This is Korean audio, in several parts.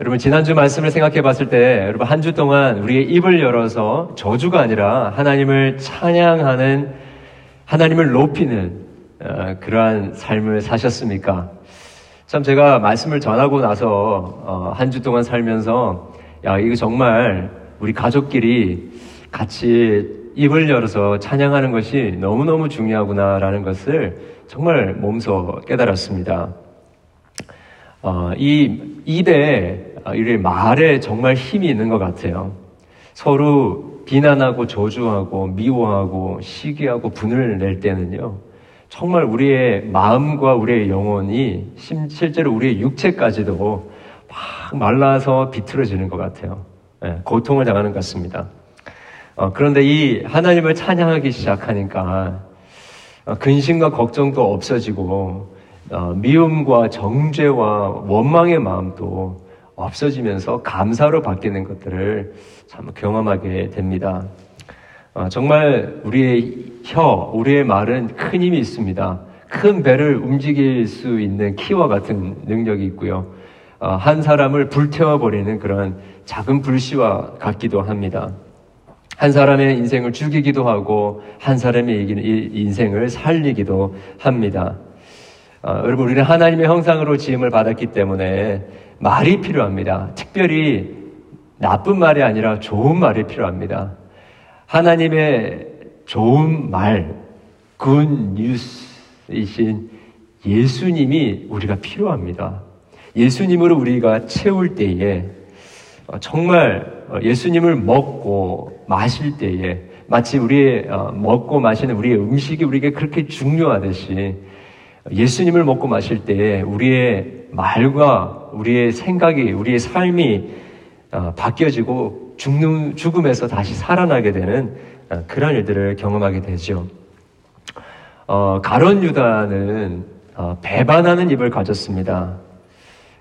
여러분 지난주 말씀을 생각해 봤을 때 여러분 한 주 동안 우리의 입을 열어서 저주가 아니라 하나님을 찬양하는 하나님을 높이는 어, 그러한 삶을 사셨습니까? 참 제가 말씀을 전하고 나서 어, 한주 동안 살면서 야 이거 정말 우리 가족끼리 같이 입을 열어서 찬양하는 것이 너무너무 중요하구나라는 것을 정말 몸소 깨달았습니다. 어, 이 입에 어, 이 말에 정말 힘이 있는 것 같아요. 서로 비난하고 저주하고 미워하고 시기하고 분을 낼 때는요. 정말 우리의 마음과 우리의 영혼이 실제로 우리의 육체까지도 막 말라서 비틀어지는 것 같아요. 네, 고통을 당하는 것 같습니다. 어, 그런데 이 하나님을 찬양하기 시작하니까 어, 근심과 걱정도 없어지고 어, 미움과 정죄와 원망의 마음도 없어지면서 감사로 바뀌는 것들을 참 경험하게 됩니다. 어, 정말 우리의 혀, 우리의 말은 큰 힘이 있습니다. 큰 배를 움직일 수 있는 키와 같은 능력이 있고요. 어, 한 사람을 불태워버리는 그런 작은 불씨와 같기도 합니다. 한 사람의 인생을 죽이기도 하고 한 사람의 인생을 살리기도 합니다. 어, 여러분 우리는 하나님의 형상으로 지음을 받았기 때문에 말이 필요합니다. 특별히 나쁜 말이 아니라 좋은 말이 필요합니다. 하나님의 좋은 말, 군 뉴스이신 예수님이 우리가 필요합니다. 예수님으로 우리가 채울 때에 어, 정말 어, 예수님을 먹고 마실 때에 마치 우리의 먹고 마시는 우리의 음식이 우리에게 그렇게 중요하듯이 예수님을 먹고 마실 때 우리의 말과 우리의 생각이, 우리의 삶이 어, 바뀌어지고 죽는, 죽음에서 다시 살아나게 되는 어, 그런 일들을 경험하게 되죠. 어, 가론 유다는 어, 배반하는 입을 가졌습니다.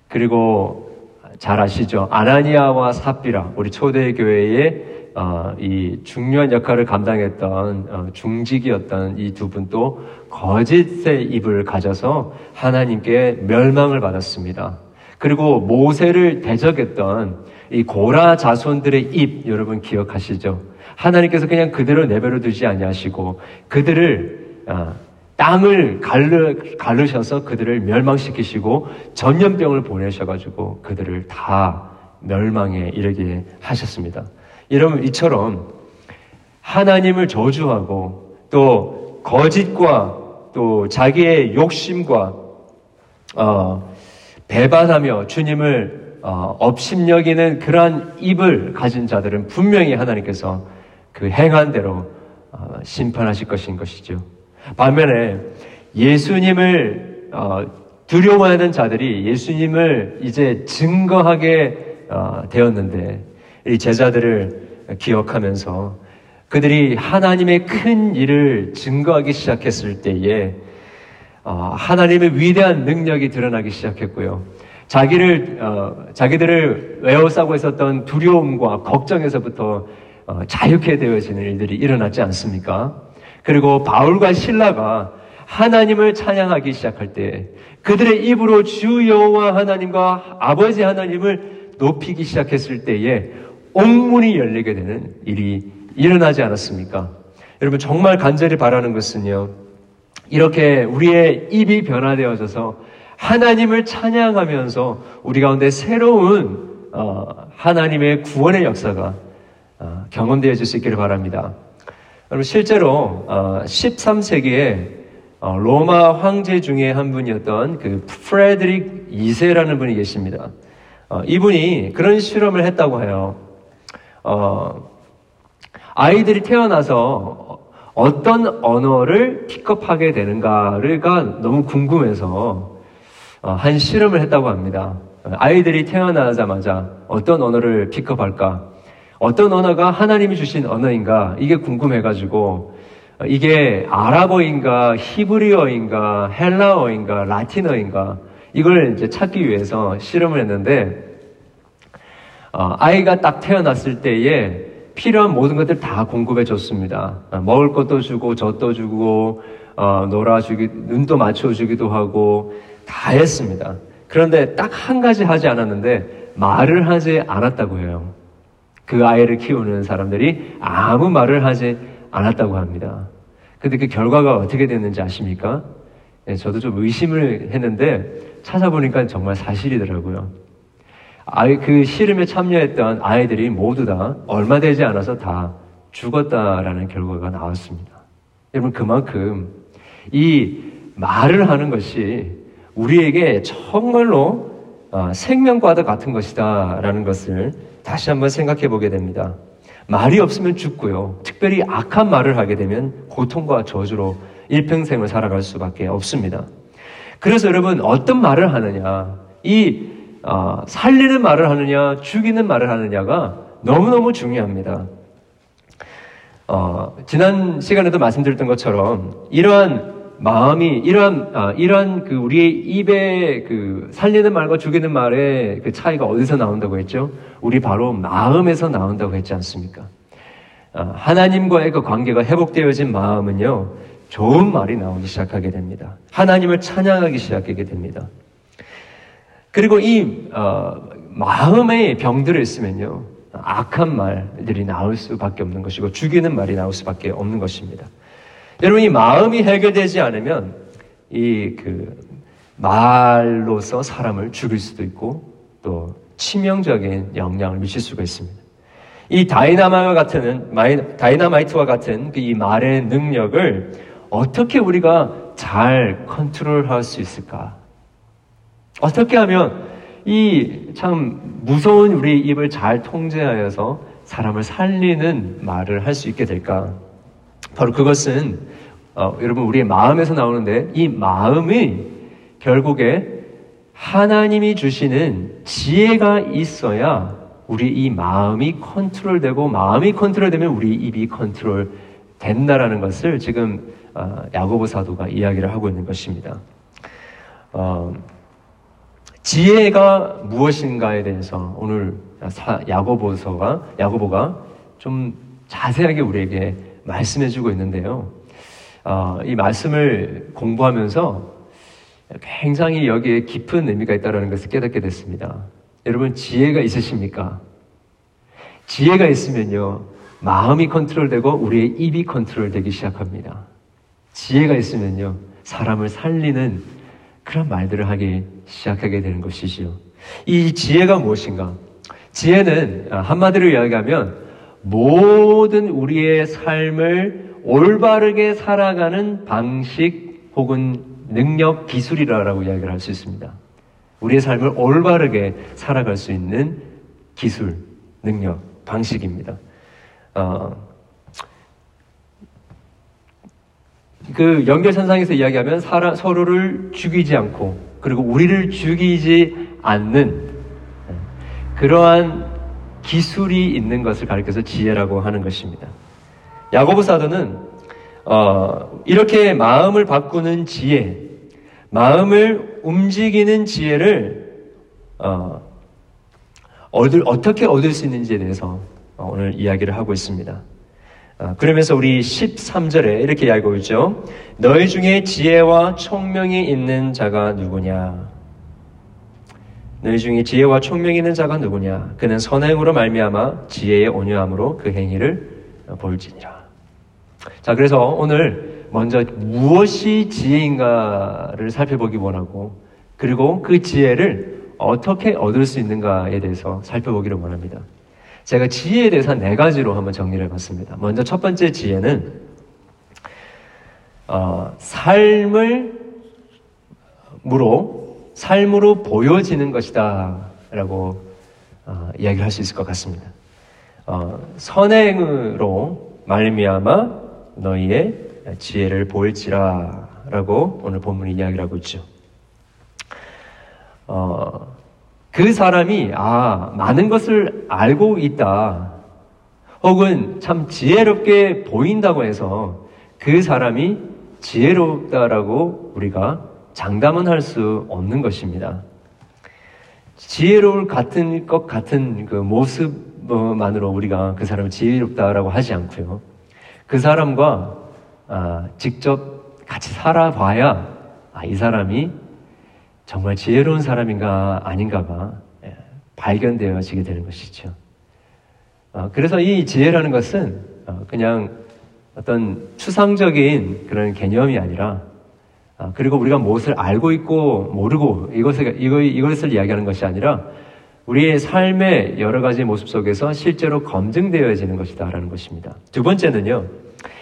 그리고 잘 아시죠? 아나니아와 사피라, 우리 초대교회의 어, 이 중요한 역할을 감당했던 어, 중직이었던 이 두 분도 거짓의 입을 가져서 하나님께 멸망을 받았습니다. 그리고 모세를 대적했던 이 고라 자손들의 입 여러분 기억하시죠? 하나님께서 그냥 그대로 내버려 두지 아니하시고 그들을 어, 땅을 갈르, 갈르셔서 그들을 멸망시키시고 전염병을 보내셔가지고 그들을 다 멸망에 이르게 하셨습니다. 여러분 이처럼 하나님을 저주하고 또 거짓과 또 자기의 욕심과 어, 배반하며 주님을 어, 업심여기는 그러한 입을 가진 자들은 분명히 하나님께서 그 행한 대로 어, 심판하실 것인 것이죠. 반면에 예수님을 어, 두려워하는 자들이 예수님을 이제 증거하게 어, 되었는데 이 제자들을 기억하면서 그들이 하나님의 큰 일을 증거하기 시작했을 때에 어, 하나님의 위대한 능력이 드러나기 시작했고요. 자기를 어, 자기들을 외워싸고 있었던 두려움과 걱정에서부터 어, 자유케 되어지는 일들이 일어났지 않습니까? 그리고 바울과 신라가 하나님을 찬양하기 시작할 때 그들의 입으로 주 여호와 하나님과 아버지 하나님을 높이기 시작했을 때에 옥문이 열리게 되는 일이 일어나지 않았습니까? 여러분 정말 간절히 바라는 것은요. 이렇게 우리의 입이 변화되어져서 하나님을 찬양하면서 우리 가운데 새로운 어, 하나님의 구원의 역사가 어, 경험되어질 수 있기를 바랍니다. 여러분 실제로 어, 13세기에 어, 로마 황제 중에 한 분이었던 그 프레드릭 2세라는 분이 계십니다. 어, 이분이 그런 실험을 했다고 해요. 어, 아이들이 태어나서 어떤 언어를 픽업하게 되는가가 너무 궁금해서 어, 한 실험을 했다고 합니다. 아이들이 태어나자마자 어떤 언어를 픽업할까? 어떤 언어가 하나님이 주신 언어인가? 이게 궁금해가지고 이게 아랍어인가, 히브리어인가, 헬라어인가, 라틴어인가 이걸 이제 찾기 위해서 실험을 했는데 어, 아이가 딱 태어났을 때에 필요한 모든 것들 다 공급해 줬습니다. 어, 먹을 것도 주고, 젖도 주고, 어, 놀아주기, 눈도 맞춰주기도 하고, 다 했습니다. 그런데 딱 한 가지 하지 않았는데, 말을 하지 않았다고 해요. 그 아이를 키우는 사람들이 아무 말을 하지 않았다고 합니다. 근데 그 결과가 어떻게 됐는지 아십니까? 네, 저도 좀 의심을 했는데 찾아보니까 정말 사실이더라고요. 아이 그 씨름에 참여했던 아이들이 모두 다 얼마 되지 않아서 다 죽었다라는 결과가 나왔습니다. 여러분 그만큼 이 말을 하는 것이 우리에게 정말로 어, 생명과도 같은 것이다라는 것을 다시 한번 생각해 보게 됩니다. 말이 없으면 죽고요. 특별히 악한 말을 하게 되면 고통과 저주로 일평생을 살아갈 수밖에 없습니다. 그래서 여러분 어떤 말을 하느냐, 이 어, 살리는 말을 하느냐, 죽이는 말을 하느냐가 너무너무 중요합니다. 어, 지난 시간에도 말씀드렸던 것처럼 이러한 마음이 이러한 아, 이러한 그 우리의 입에 그 살리는 말과 죽이는 말의 그 차이가 어디서 나온다고 했죠? 우리 바로 마음에서 나온다고 했지 않습니까? 아, 하나님과의 그 관계가 회복되어진 마음은요 좋은 말이 나오기 시작하게 됩니다. 하나님을 찬양하기 시작하게 됩니다. 그리고 이 어, 마음의 병들을 있으면요 악한 말들이 나올 수밖에 없는 것이고 죽이는 말이 나올 수밖에 없는 것입니다. 여러분 이 마음이 해결되지 않으면 이 그 말로서 사람을 죽일 수도 있고 또 치명적인 영향을 미칠 수가 있습니다. 이 다이나마이트와 같은 다이나마이트와 같은 그 이 말의 능력을 어떻게 우리가 잘 컨트롤할 수 있을까? 어떻게 하면 이 참 무서운 우리 입을 잘 통제하여서 사람을 살리는 말을 할 수 있게 될까? 바로 그것은 어, 여러분 우리의 마음에서 나오는데 이 마음이 결국에 하나님이 주시는 지혜가 있어야 우리 이 마음이 컨트롤되고 마음이 컨트롤되면 우리 입이 컨트롤 된다라는 것을 지금 어, 야고보 사도가 이야기를 하고 있는 것입니다. 어, 지혜가 무엇인가에 대해서 오늘 야고보서가 야고보가 좀 자세하게 우리에게 말씀해주고 있는데요. 어, 이 말씀을 공부하면서 굉장히 여기에 깊은 의미가 있다는 것을 깨닫게 됐습니다. 여러분 지혜가 있으십니까? 지혜가 있으면요 마음이 컨트롤되고 우리의 입이 컨트롤되기 시작합니다. 지혜가 있으면요 사람을 살리는 그런 말들을 하기 시작하게 되는 것이지요. 이 지혜가 무엇인가? 지혜는 한마디로 이야기하면 모든 우리의 삶을 올바르게 살아가는 방식 혹은 능력, 기술이라고 이야기를 할 수 있습니다. 우리의 삶을 올바르게 살아갈 수 있는 기술, 능력, 방식입니다. 어, 그 연결선상에서 이야기하면 사람, 서로를 죽이지 않고 그리고 우리를 죽이지 않는 그러한 기술이 있는 것을 가리켜서 지혜라고 하는 것입니다. 야고보 사도는 어, 이렇게 마음을 바꾸는 지혜, 마음을 움직이는 지혜를 어, 얻을, 어떻게 얻을 수 있는지에 대해서 오늘 이야기를 하고 있습니다. 어, 그러면서 우리 13절에 이렇게 이야기하고 있죠. 너희 중에 지혜와 총명이 있는 자가 누구냐? 너희 중에 지혜와 총명이 있는 자가 누구냐? 그는 선행으로 말미암아 지혜의 온유함으로 그 행위를 볼지니라. 자, 그래서 오늘 먼저 무엇이 지혜인가를 살펴보기 원하고 그리고 그 지혜를 어떻게 얻을 수 있는가에 대해서 살펴보기를 원합니다. 제가 지혜에 대해서 네 가지로 한번 정리를 해봤습니다. 먼저 첫 번째 지혜는 어, 삶을 무로 삶으로 보여지는 것이다. 라고 어, 이야기를 할 수 있을 것 같습니다. 어, 선행으로 말미암아 너희의 지혜를 보일지라 라고 오늘 본문이 이야기를 하고 있죠. 어, 그 사람이 아 많은 것을 알고 있다 혹은 참 지혜롭게 보인다고 해서 그 사람이 지혜롭다라고 우리가 장담은 할 수 없는 것입니다. 지혜로울 같은 것 같은 그 모습만으로 우리가 그 사람을 지혜롭다라고 하지 않고요. 그 사람과 아, 직접 같이 살아봐야 아, 이 사람이 정말 지혜로운 사람인가 아닌가가 예, 발견되어지게 되는 것이죠. 어, 그래서 이 지혜라는 것은 어, 그냥 어떤 추상적인 그런 개념이 아니라 어, 그리고 우리가 무엇을 알고 있고 모르고 이것을 이거, 이것을 이야기하는 것이 아니라 우리의 삶의 여러 가지 모습 속에서 실제로 검증되어지는 것이다라는 것입니다. 두 번째는요,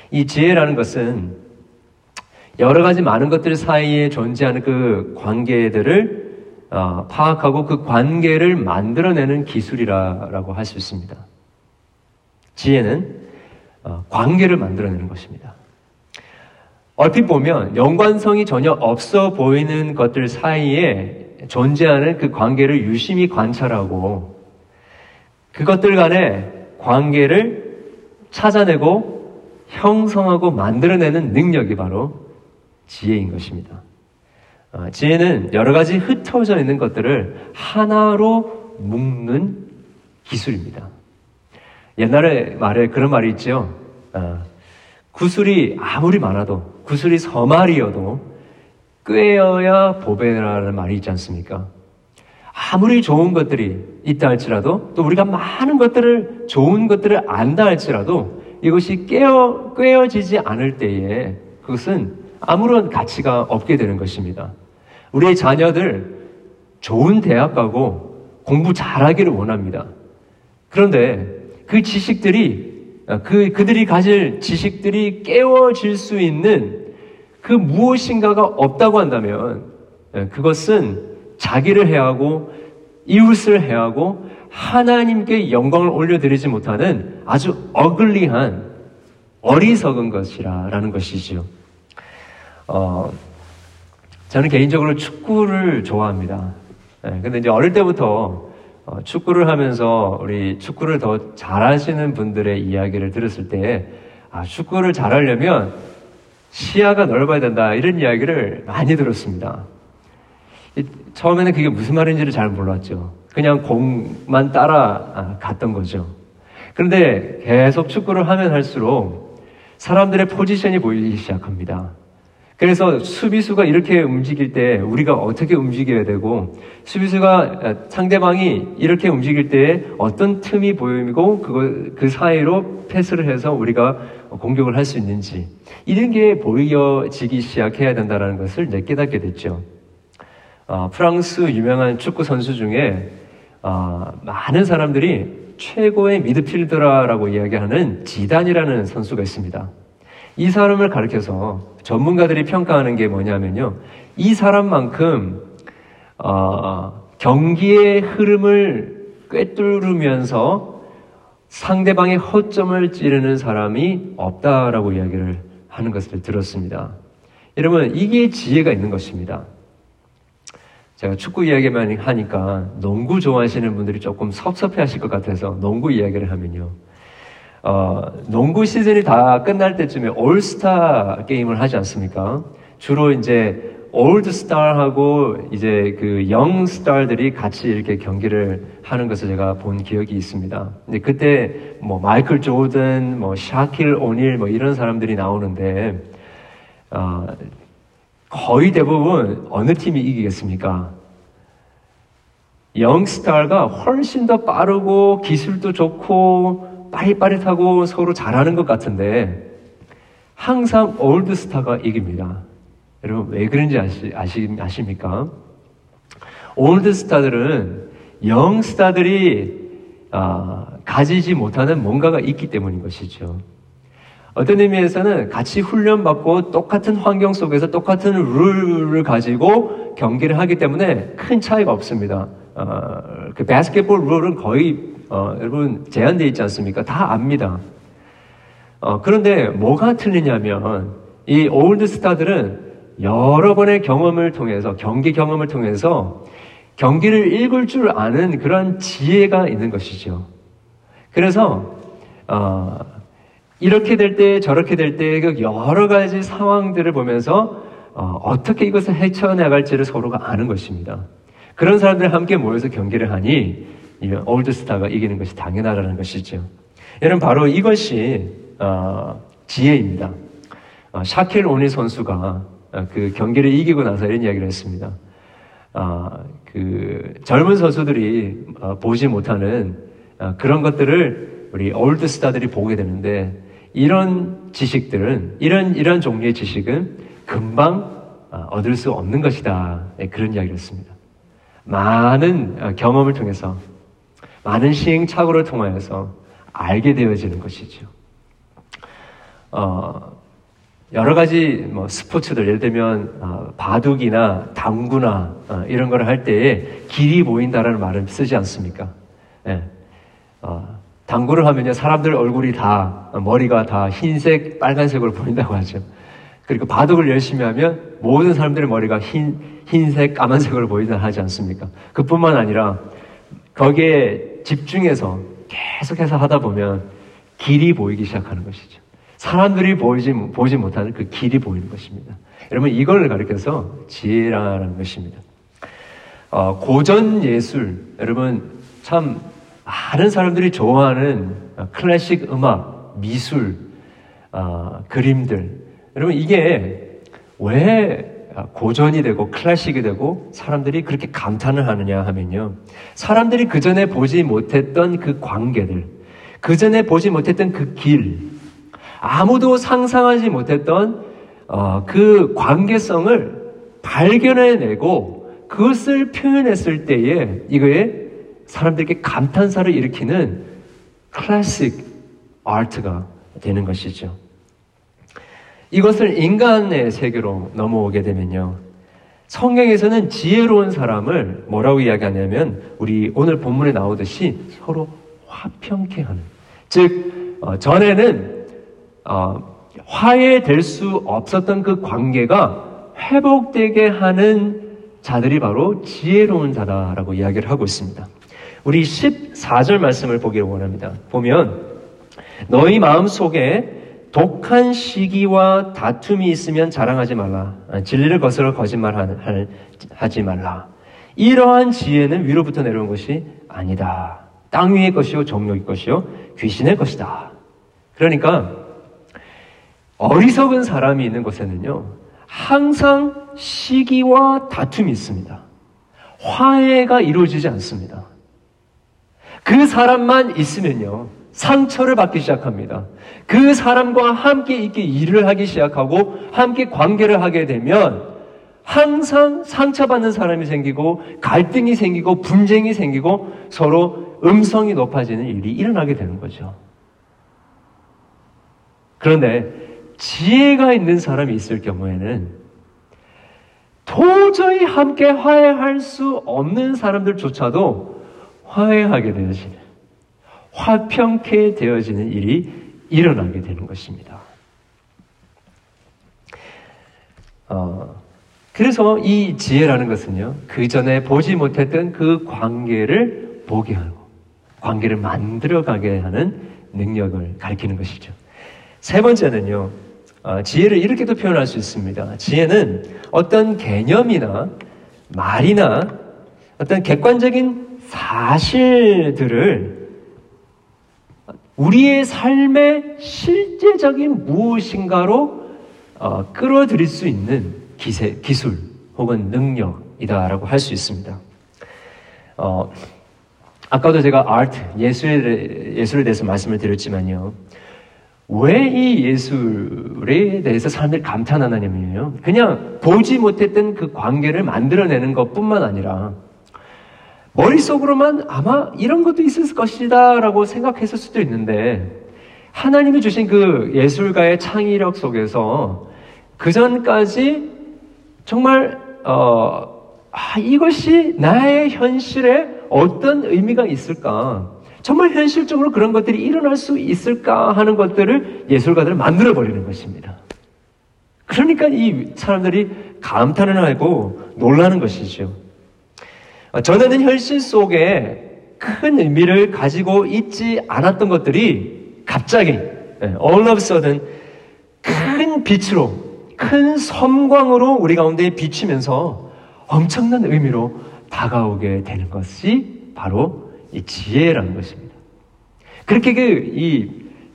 이 지혜라는 것은 여러 가지 많은 것들 사이에 존재하는 그 관계들을 어, 파악하고 그 관계를 만들어내는 기술이라고 할 수 있습니다. 지혜는 어, 관계를 만들어내는 것입니다. 얼핏 보면 연관성이 전혀 없어 보이는 것들 사이에 존재하는 그 관계를 유심히 관찰하고 그것들 간의 관계를 찾아내고 형성하고 만들어내는 능력이 바로 지혜인 것입니다. 어, 지혜는 여러 가지 흩어져 있는 것들을 하나로 묶는 기술입니다. 옛날에 말에 그런 말이 있죠. 어, 구슬이 아무리 많아도 구슬이 서말이어도 꾀어야 보배라는 말이 있지 않습니까? 아무리 좋은 것들이 있다 할지라도 또 우리가 많은 것들을 좋은 것들을 안다 할지라도 이것이 깨어 꿰어지지 않을 때에 그것은 아무런 가치가 없게 되는 것입니다. 우리의 자녀들 좋은 대학 가고 공부 잘하기를 원합니다. 그런데 그 지식들이 그 그들이 가질 지식들이 깨워질 수 있는 그 무엇인가가 없다고 한다면 예, 그것은 자기를 해하고 이웃을 해하고 하나님께 영광을 올려드리지 못하는 아주 어글리한 어리석은 것이라라는 것이죠. 어, 저는 개인적으로 축구를 좋아합니다. 네, 근데 이제 어릴 때부터 어, 축구를 하면서 우리 축구를 더 잘하시는 분들의 이야기를 들었을 때, 아, 축구를 잘하려면 시야가 넓어야 된다. 이런 이야기를 많이 들었습니다. 처음에는 그게 무슨 말인지를 잘 몰랐죠. 그냥 공만 따라 아, 갔던 거죠. 그런데 계속 축구를 하면 할수록 사람들의 포지션이 보이기 시작합니다. 그래서 수비수가 이렇게 움직일 때 우리가 어떻게 움직여야 되고 수비수가 아, 상대방이 이렇게 움직일 때 어떤 틈이 보이고 그거 그 사이로 패스를 해서 우리가 공격을 할 수 있는지 이런 게 보여지기 시작해야 된다는 것을 이제 깨닫게 됐죠. 어, 프랑스 유명한 축구 선수 중에 어, 많은 사람들이 최고의 미드필더라라고 이야기하는 지단이라는 선수가 있습니다. 이 사람을 가르켜서 전문가들이 평가하는 게 뭐냐면요. 이 사람만큼 어, 경기의 흐름을 꿰뚫으면서 상대방의 허점을 찌르는 사람이 없다라고 이야기를 하는 것을 들었습니다. 여러분, 이게 지혜가 있는 것입니다. 제가 축구 이야기만 하니까 농구 좋아하시는 분들이 조금 섭섭해 하실 것 같아서 농구 이야기를 하면요. 어, 농구 시즌이 다 끝날 때쯤에 올스타 게임을 하지 않습니까? 주로 이제 old star하고 이제 그 young star들이 같이 이렇게 경기를 하는 것을 제가 본 기억이 있습니다. 근데 그때 뭐 마이클 조든, 뭐 샤킬 오닐 뭐 이런 사람들이 나오는데 어, 거의 대부분 어느 팀이 이기겠습니까? young star가 훨씬 더 빠르고 기술도 좋고 빠릿빠릿하고 서로 잘하는 것 같은데 항상 old star가 이깁니다. 여러분 왜 그런지 아시, 아시, 아십니까? old star들은 young star들이 아, 가지지 못하는 뭔가가 있기 때문인 것이죠. 어떤 의미에서는 같이 훈련받고 똑같은 환경 속에서 똑같은 룰을 가지고 경기를 하기 때문에 큰 차이가 없습니다. 어, 그 바스켓볼 룰은 거의 어, 여러분 제한되어 있지 않습니까? 다 압니다. 어, 그런데 뭐가 틀리냐면 이 old star들은 여러 번의 경험을 통해서, 경기 경험을 통해서 경기를 읽을 줄 아는 그런 지혜가 있는 것이죠. 그래서, 어, 이렇게 될 때, 저렇게 될 때, 그 여러 가지 상황들을 보면서, 어, 떻게 이것을 헤쳐나갈지를 서로가 아는 것입니다. 그런 사람들 함께 모여서 경기를 하니, 이 올드스타가 이기는 것이 당연하다는 것이죠. 여러분, 바로 이것이, 어, 지혜입니다. 어, 샤켈 오니 선수가 어, 그 경기를 이기고 나서 이런 이야기를 했습니다. 어, 그 젊은 선수들이 어, 보지 못하는 어, 그런 것들을 우리 old star들이 보게 되는데 이런 지식들은 이런 이런 종류의 지식은 금방 어, 얻을 수 없는 것이다 네, 그런 이야기를 했습니다. 많은 어, 경험을 통해서 많은 시행착오를 통하여서 알게 되어지는 것이죠. 어, 여러 가지 뭐 스포츠들 예를 들면 어, 바둑이나 당구나 어, 이런 걸 할 때에 길이 보인다라는 말을 쓰지 않습니까? 예. 어, 당구를 하면요 사람들 얼굴이 다 머리가 다 흰색 빨간색으로 보인다고 하죠. 그리고 바둑을 열심히 하면 모든 사람들의 머리가 흰 흰색 까만색으로 보인다 하지 않습니까? 그뿐만 아니라 거기에 집중해서 계속해서 하다 보면 길이 보이기 시작하는 것이죠. 사람들이 보이지, 보지 못하는 그 길이 보이는 것입니다. 여러분, 이걸 가리켜서 지혜라는 것입니다. 어, 고전 예술, 여러분, 참, 많은 사람들이 좋아하는 클래식 음악, 미술, 어, 그림들. 여러분, 이게 왜 고전이 되고 클래식이 되고 사람들이 그렇게 감탄을 하느냐 하면요. 사람들이 그 전에 보지 못했던 그 관계들, 그 전에 보지 못했던 그 길, 아무도 상상하지 못했던 어, 그 관계성을 발견해내고 그것을 표현했을 때에 이거에 사람들에게 감탄사를 일으키는 클래식 아트가 되는 것이죠. 이것을 인간의 세계로 넘어오게 되면요. 성경에서는 지혜로운 사람을 뭐라고 이야기하냐면 우리 오늘 본문에 나오듯이 서로 화평케 하는. 즉, 어, 전에는 어, 화해될 수 없었던 그 관계가 회복되게 하는 자들이 바로 지혜로운 자다라고 이야기를 하고 있습니다. 우리 14절 말씀을 보기를 원합니다. 보면 너희 마음 속에 독한 시기와 다툼이 있으면 자랑하지 말라. 아, 진리를 거스러 거짓말 하지 말라. 이러한 지혜는 위로부터 내려온 것이 아니다. 땅 위의 것이요 정욕의 것이요 귀신의 것이다. 그러니까 어리석은 사람이 있는 곳에는요 항상 시기와 다툼이 있습니다. 화해가 이루어지지 않습니다. 그 사람만 있으면요 상처를 받기 시작합니다. 그 사람과 함께 있게 일을 하기 시작하고 함께 관계를 하게 되면 항상 상처받는 사람이 생기고 갈등이 생기고 분쟁이 생기고 서로 음성이 높아지는 일이 일어나게 되는 거죠. 그런데 지혜가 있는 사람이 있을 경우에는 도저히 함께 화해할 수 없는 사람들조차도 화해하게 되어지는 화평케 되어지는 일이 일어나게 되는 것입니다. 어, 그래서 이 지혜라는 것은요, 그 전에 보지 못했던 그 관계를 보게 하고, 관계를 만들어가게 하는 능력을 가리키는 것이죠. 세 번째는요, 어, 지혜를 이렇게도 표현할 수 있습니다. 지혜는 어떤 개념이나 말이나 어떤 객관적인 사실들을 우리의 삶의 실제적인 무엇인가로 어, 끌어들일 수 있는 기세, 기술 혹은 능력이다라고 할 수 있습니다. 어, 아까도 제가 아트, 예술에, 예술에 대해서 말씀을 드렸지만요. 왜 이 예술에 대해서 사람들이 감탄하느냐면요. 그냥 보지 못했던 그 관계를 만들어내는 것 뿐만 아니라 머릿속으로만 아마 이런 것도 있을 것이다 라고 생각했을 수도 있는데 하나님이 주신 그 예술가의 창의력 속에서 그 전까지 정말 어, 아, 이것이 나의 현실에 어떤 의미가 있을까? 정말 현실적으로 그런 것들이 일어날 수 있을까 하는 것들을 예술가들은 만들어 버리는 것입니다. 그러니까 이 사람들이 감탄을 하고 놀라는 것이죠. 어, 전에는 현실 속에 큰 의미를 가지고 있지 않았던 것들이 갑자기 예, all of sudden 큰 빛으로 큰 섬광으로 우리 가운데 비치면서 엄청난 의미로 다가오게 되는 것이 바로 이 지혜라는 것입니다. 그렇게 그, 이,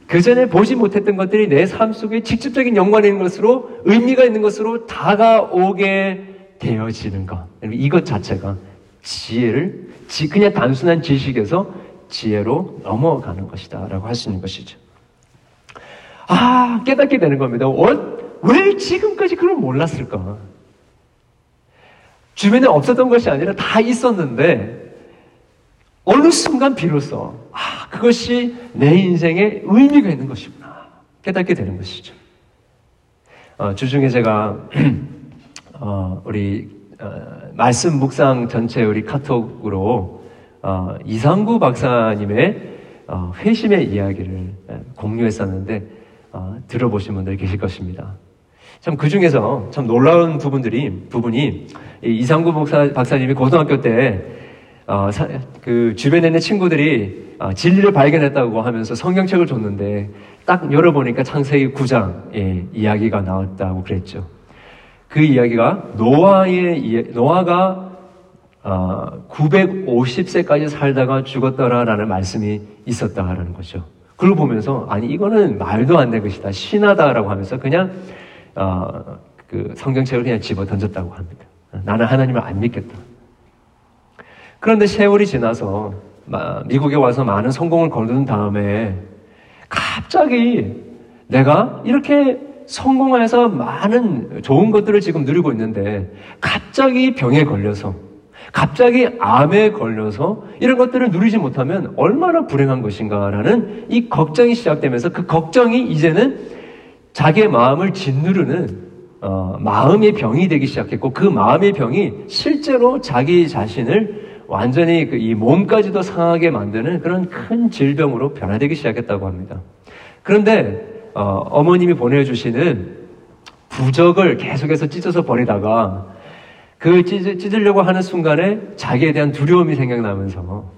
그 전에 보지 못했던 것들이 내 삶 속에 직접적인 연관이 있는 것으로 의미가 있는 것으로 다가오게 되어지는 것. 이것 자체가 지혜를, 그냥 단순한 지식에서 지혜로 넘어가는 것이다. 라고 할 수 있는 것이죠. 아, 깨닫게 되는 겁니다. 왜 지금까지 그걸 몰랐을까? 주변에 없었던 것이 아니라 다 있었는데, 어느 순간 비로소, 아, 그것이 내 인생에 의미가 있는 것이구나. 깨닫게 되는 것이죠. 어, 주중에 제가, 어, 우리, 어, 말씀 묵상 전체 우리 카톡으로, 어, 이상구 박사님의 어, 회심의 이야기를 공유했었는데, 어, 들어보신 분들 계실 것입니다. 참 그 중에서 참 놀라운 부분들이 부분이 이상구 박사, 박사님이 고등학교 때 어, 사, 그 주변에 있는 친구들이 어, 진리를 발견했다고 하면서 성경책을 줬는데 딱 열어보니까 창세기 9장 예, 이야기가 나왔다고 그랬죠. 그 이야기가 노아의 노아가 어, 950세까지 살다가 죽었더라라는 말씀이 있었다라는 거죠. 그걸 보면서 아니 이거는 말도 안 되는 것이다 신하다라고 하면서 그냥 어, 그 성경책을 그냥 집어 던졌다고 합니다. 나는 하나님을 안 믿겠다. 그런데 세월이 지나서 미국에 와서 많은 성공을 거둔 다음에 갑자기 내가 이렇게 성공해서 많은 좋은 것들을 지금 누리고 있는데 갑자기 병에 걸려서 갑자기 암에 걸려서 이런 것들을 누리지 못하면 얼마나 불행한 것인가라는 이 걱정이 시작되면서 그 걱정이 이제는 자기의 마음을 짓누르는 어, 마음의 병이 되기 시작했고 그 마음의 병이 실제로 자기 자신을 완전히 그 이 몸까지도 상하게 만드는 그런 큰 질병으로 변화되기 시작했다고 합니다. 그런데 어, 머님이 보내주시는 부적을 계속해서 찢어서 버리다가 그 찢, 으려고 하는 순간에 자기에 대한 두려움이 생각나면서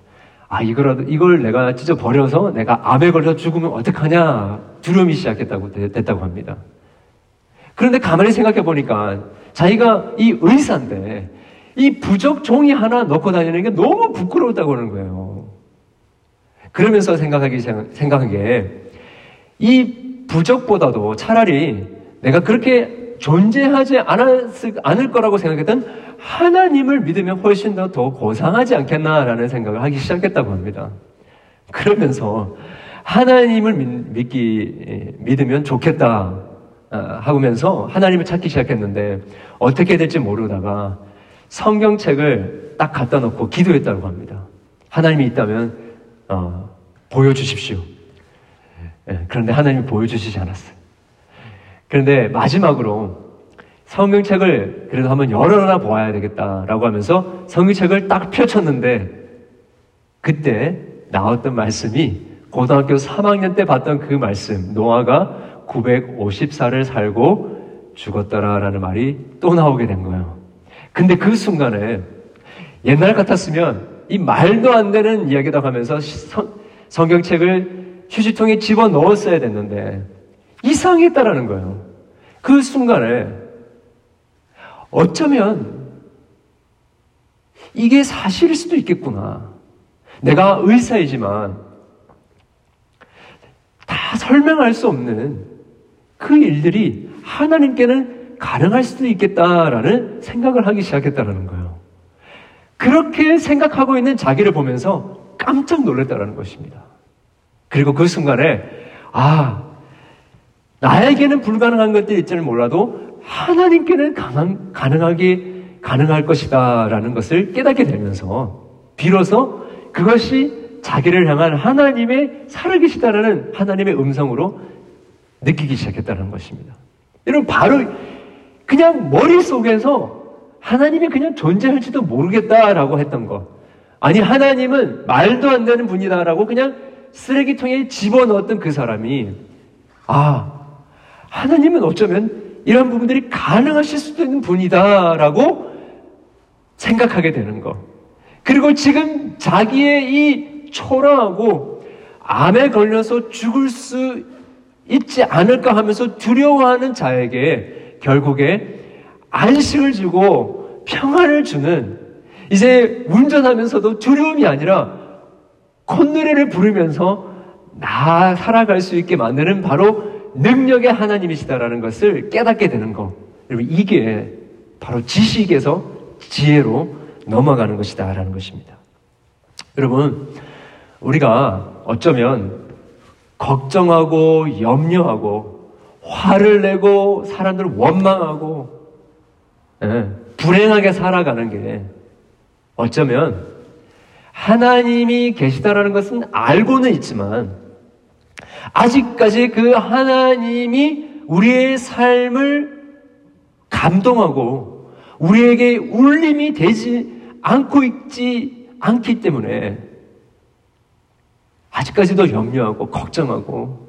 아 이거라도 이걸 내가 찢어 버려서 내가 암에 걸려 죽으면 어떡하냐 두려움이 시작했다고 됐다고 합니다. 그런데 가만히 생각해 보니까 자기가 이 의사인데 이 부적 종이 하나 넣고 다니는 게 너무 부끄러웠다고 하는 거예요. 그러면서 생각하기 생각한 게 이 부적보다도 차라리 내가 그렇게 존재하지 않았을, 않을 거라고 생각했던 하나님을 믿으면 훨씬 더, 더 고상하지 않겠나라는 생각을 하기 시작했다고 합니다. 그러면서 하나님을 믿, 기 믿으면 좋겠다 아, 하면서 하나님을 찾기 시작했는데 어떻게 될지 모르다가 성경책을 딱 갖다 놓고 기도했다고 합니다. 하나님이 있다면 어, 보여주십시오. 예, 그런데 하나님이 보여주시지 않았어요. 그런데 마지막으로 성경책을 그래도 한번 열어나 보아야 되겠다라고 하면서 성경책을 딱 펼쳤는데 그때 나왔던 말씀이 고등학교 3학년 때 봤던 그 말씀 노아가 954를 살고 죽었더라라는 말이 또 나오게 된 거예요. 근데 그 순간에 옛날 같았으면 이 말도 안 되는 이야기다 하면서 성, 성경책을 휴지통에 집어 넣었어야 됐는데 이상했다라는 거예요. 그 순간에 어쩌면 이게 사실일 수도 있겠구나. 내가 의사이지만 다 설명할 수 없는 그 일들이 하나님께는 가능할 수도 있겠다라는 생각을 하기 시작했다는 거예요. 그렇게 생각하고 있는 자기를 보면서 깜짝 놀랐다는 것입니다. 그리고 그 순간에, 아, 나에게는 불가능한 것들이 있지는 몰라도 하나님께는 가능, 가능하게 가능할 것이다라는 것을 깨닫게 되면서 비로소 그것이 자기를 향한 하나님의 살아계시다라는 하나님의 음성으로 느끼기 시작했다는 것입니다. 여러분 바로 그냥 머릿속에서 하나님이 그냥 존재할지도 모르겠다라고 했던 것. 아니 하나님은 말도 안 되는 분이다라고 그냥 쓰레기통에 집어넣었던 그 사람이 아 하나님은 어쩌면 이런 부분들이 가능하실 수도 있는 분이다라고 생각하게 되는 거. 그리고 지금 자기의 이 초라하고 암에 걸려서 죽을 수 있지 않을까 하면서 두려워하는 자에게 결국에 안식을 주고 평안을 주는 이제 운전하면서도 두려움이 아니라 콧노래를 부르면서 나 살아갈 수 있게 만드는 바로 능력의 하나님이시다라는 것을 깨닫게 되는 거. 여러분, 이게 바로 지식에서 지혜로 넘어가는 것이다. 라는 것입니다. 여러분, 우리가 어쩌면 걱정하고 염려하고 화를 내고 사람들을 원망하고 예, 불행하게 살아가는 게 어쩌면 하나님이 계시다라는 것은 알고는 있지만 아직까지 그 하나님이 우리의 삶을 감동하고 우리에게 울림이 되지 않고 있지 않기 때문에 아직까지도 염려하고 걱정하고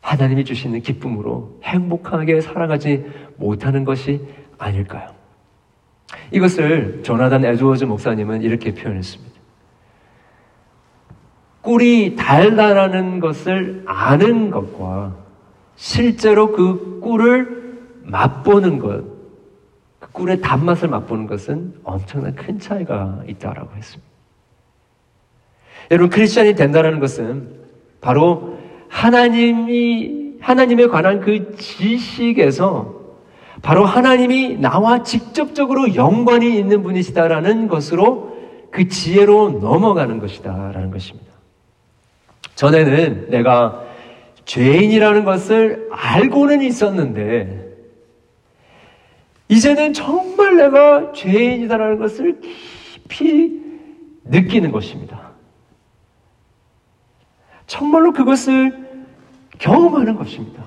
하나님이 주시는 기쁨으로 행복하게 살아가지 못하는 것이 아닐까요? 이것을 조나단 에드워즈 목사님은 이렇게 표현했습니다. 꿀이 달다라는 것을 아는 것과 실제로 그 꿀을 맛보는 것, 그 꿀의 단맛을 맛보는 것은 엄청난 큰 차이가 있다라고 했습니다. 여러분, 크리스천이 된다는 것은 바로 하나님이, 하나님에 관한 그 지식에서 바로 하나님이 나와 직접적으로 연관이 있는 분이시다라는 것으로 그 지혜로 넘어가는 것이다라는 것입니다. 전에는 내가 죄인이라는 것을 알고는 있었는데, 이제는 정말 내가 죄인이다라는 것을 깊이 느끼는 것입니다. 정말로 그것을 경험하는 것입니다.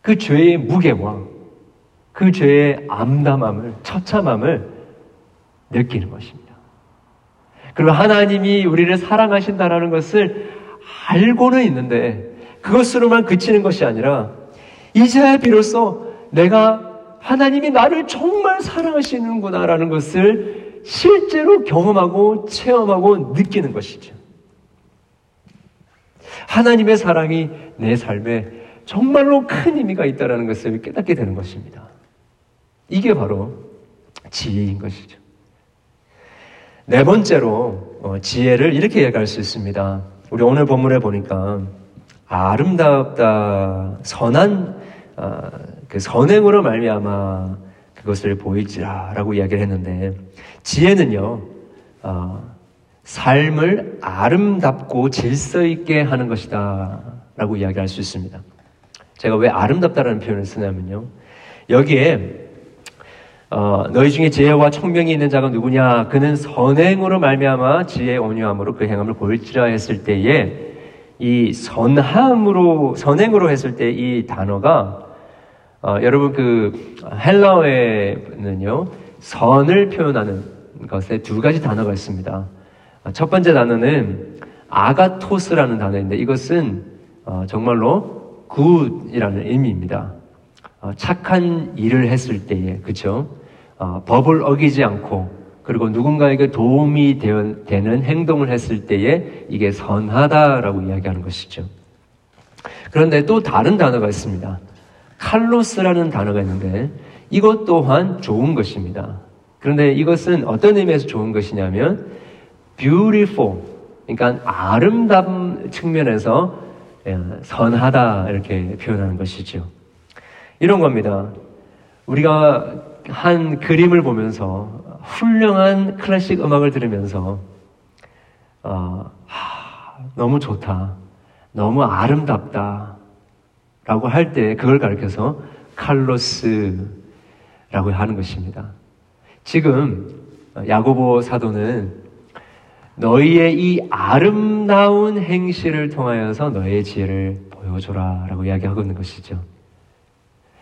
그 죄의 무게와 그 죄의 암담함을, 처참함을 느끼는 것입니다. 그리고 하나님이 우리를 사랑하신다라는 것을 알고는 있는데 그것으로만 그치는 것이 아니라 이제 비로소 내가 하나님이 나를 정말 사랑하시는구나라는 것을 실제로 경험하고 체험하고 느끼는 것이죠. 하나님의 사랑이 내 삶에 정말로 큰 의미가 있다는 것을 깨닫게 되는 것입니다. 이게 바로 지혜인 것이죠. 네 번째로 어, 지혜를 이렇게 얘기할 수 있습니다. 우리 오늘 본문에 보니까 아름답다, 선한 어, 그 선행으로 말미암아 그것을 보이지라라고 이야기를 했는데 지혜는요 어, 삶을 아름답고 질서 있게 하는 것이다라고 이야기할 수 있습니다. 제가 왜 아름답다라는 표현을 쓰냐면요 여기에 어, 너희 중에 지혜와 청명이 있는 자가 누구냐? 그는 선행으로 말미암아 지혜 온유함으로 그 행함을 보일지라 했을 때에 이 선함으로 선행으로 했을 때 이 단어가 어, 여러분 그 헬라어에는요 선을 표현하는 것에 두 가지 단어가 있습니다. 어, 첫 번째 단어는 아가토스라는 단어인데 이것은 어, 정말로 굿이라는 의미입니다. 어, 착한 일을 했을 때에 그죠? 어, 법을 어기지 않고 그리고 누군가에게 도움이 되는 행동을 했을 때에 이게 선하다라고 이야기하는 것이죠. 그런데 또 다른 단어가 있습니다. 칼로스라는 단어가 있는데 이것 또한 좋은 것입니다. 그런데 이것은 어떤 의미에서 좋은 것이냐면 beautiful 그러니까 아름다운 측면에서 예, 선하다 이렇게 표현하는 것이죠. 이런 겁니다. 우리가 한 그림을 보면서 훌륭한 클래식 음악을 들으면서 어, 하, 너무 좋다, 너무 아름답다 라고 할 때 그걸 가르켜서 칼로스라고 하는 것입니다. 지금 야고보 사도는 너희의 이 아름다운 행실을 통하여서 너의 지혜를 보여줘라 라고 이야기하고 있는 것이죠.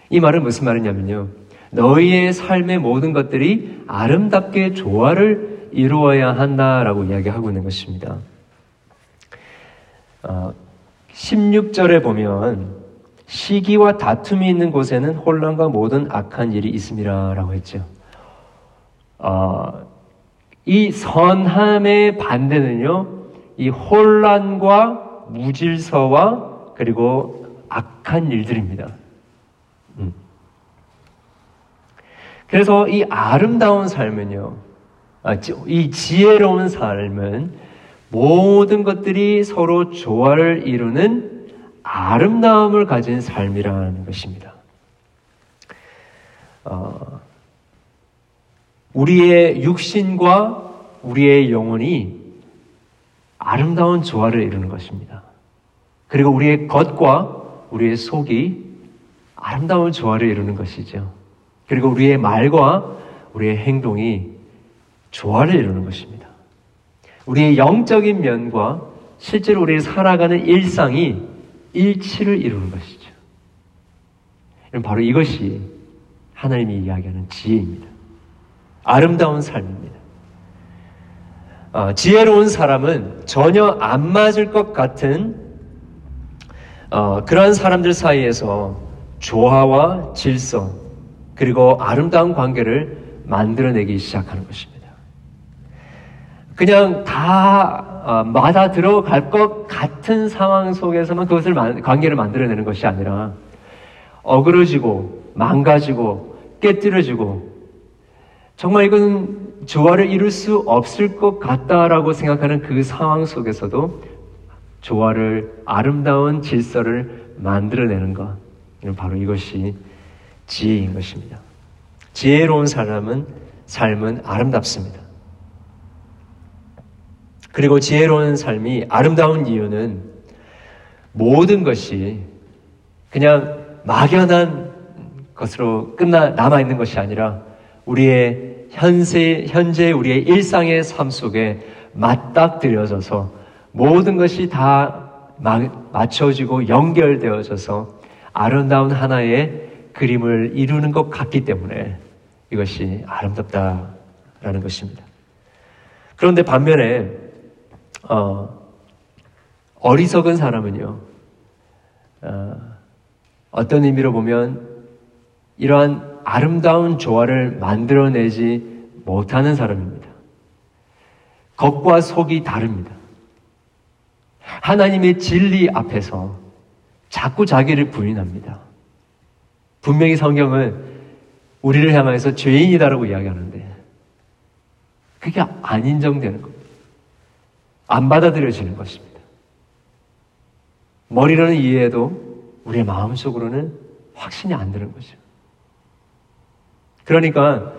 이 말은 무슨 말이냐면요. 너희의 삶의 모든 것들이 아름답게 조화를 이루어야 한다라고 이야기하고 있는 것입니다. 어, 16절에 보면 시기와 다툼이 있는 곳에는 혼란과 모든 악한 일이 있습니다. 라고 했죠. 어, 이 선함의 반대는요, 이 혼란과 무질서와 그리고 악한 일들입니다. 음. 그래서 이 아름다운 삶은요, 아, 이 지혜로운 삶은 모든 것들이 서로 조화를 이루는 아름다움을 가진 삶이라는 것입니다. 어, 우리의 육신과 우리의 영혼이 아름다운 조화를 이루는 것입니다. 그리고 우리의 겉과 우리의 속이 아름다운 조화를 이루는 것이죠. 그리고 우리의 말과 우리의 행동이 조화를 이루는 것입니다. 우리의 영적인 면과 실제로 우리 살아가는 일상이 일치를 이루는 것이죠. 바로 이것이 하나님이 이야기하는 지혜입니다. 아름다운 삶입니다. 어, 지혜로운 사람은 전혀 안 맞을 것 같은 어, 그러한 사람들 사이에서 조화와 질서 그리고 아름다운 관계를 만들어내기 시작하는 것입니다. 그냥 다 어, 맞아 들어갈 것 같은 상황 속에서만 그것을 관계를 만들어내는 것이 아니라 어그러지고 망가지고 깨뜨려지고 정말 이건 조화를 이룰 수 없을 것 같다라고 생각하는 그 상황 속에서도 조화를 아름다운 질서를 만들어내는 것 바로 이것이 지혜인 것입니다. 지혜로운 사람은 삶은 아름답습니다. 그리고 지혜로운 삶이 아름다운 이유는 모든 것이 그냥 막연한 것으로 끝나 남아 있는 것이 아니라 우리의 현세 현재 우리의 일상의 삶 속에 맞닥뜨려져서 모든 것이 다 맞춰지고 연결되어져서 아름다운 하나의 그림을 이루는 것 같기 때문에 이것이 아름답다라는 것입니다. 그런데 반면에 어, 어리석은 사람은요, 어, 어떤 의미로 보면 이러한 아름다운 조화를 만들어내지 못하는 사람입니다. 겉과 속이 다릅니다. 하나님의 진리 앞에서 자꾸 자기를 부인합니다. 분명히 성경은 우리를 향해서 죄인이다라고 이야기하는데 그게 안 인정되는 겁니다. 안 받아들여지는 것입니다. 머리로는 이해해도 우리의 마음속으로는 확신이 안 드는 거죠. 그러니까